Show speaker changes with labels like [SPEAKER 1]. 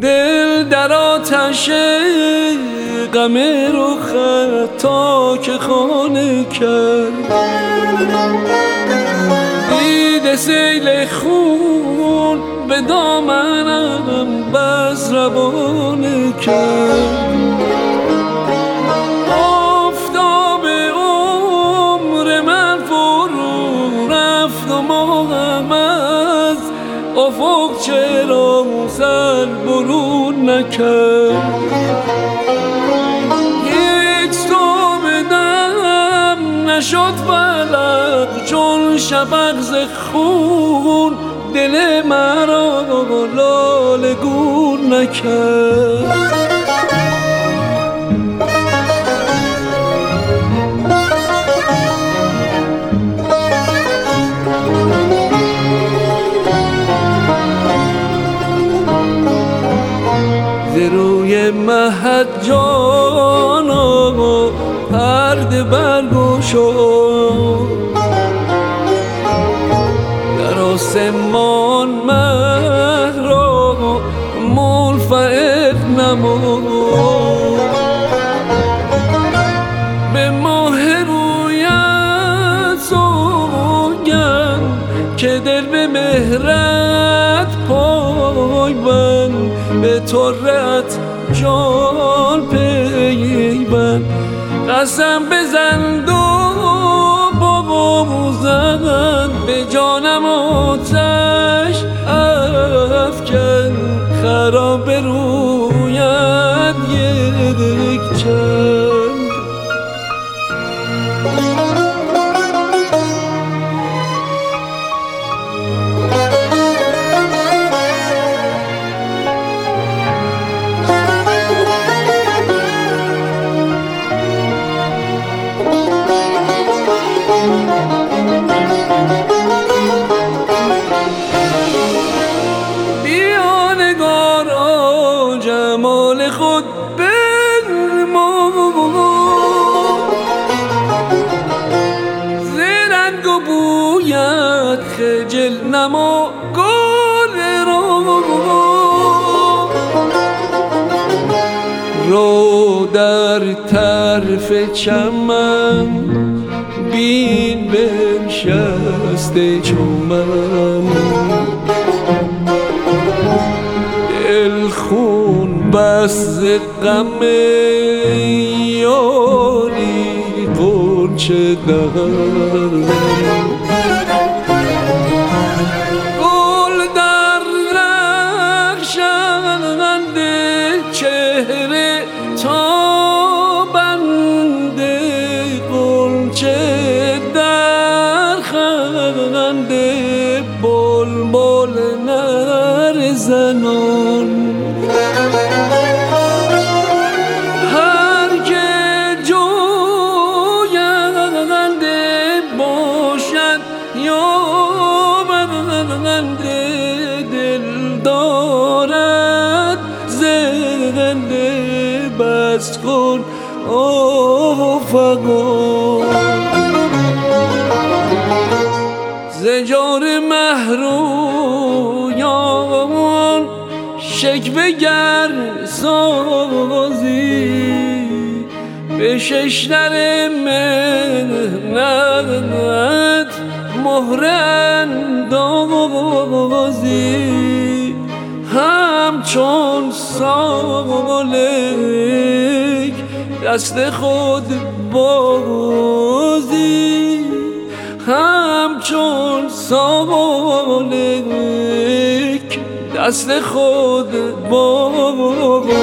[SPEAKER 1] دل در آتش غم رو تا که خانه کرد. دید سیل خون به دامنم بز روانه کرد. برون نکرد. نشد فلق چون شفق ز خون دل مرا لال گون نکرد. روی مهد جانا پرده برگوشو در آسمان مه را ملفعت نمو به ماه رویت سوگن که به طرت جان پیبند قسم بزن دو بابا زن به جانم آتش خجل نما گل رو. رو در طرف چمن بین بنشسته چومن. دل خون بس غم یاری قرچه در بنده دل دارد زنده بس کن افقا زجار محرویان شکوه گر سازی به ششتر مهنت مهر اندازی همچون سالک دست خود بازی. همچون سالک دست خود بازی.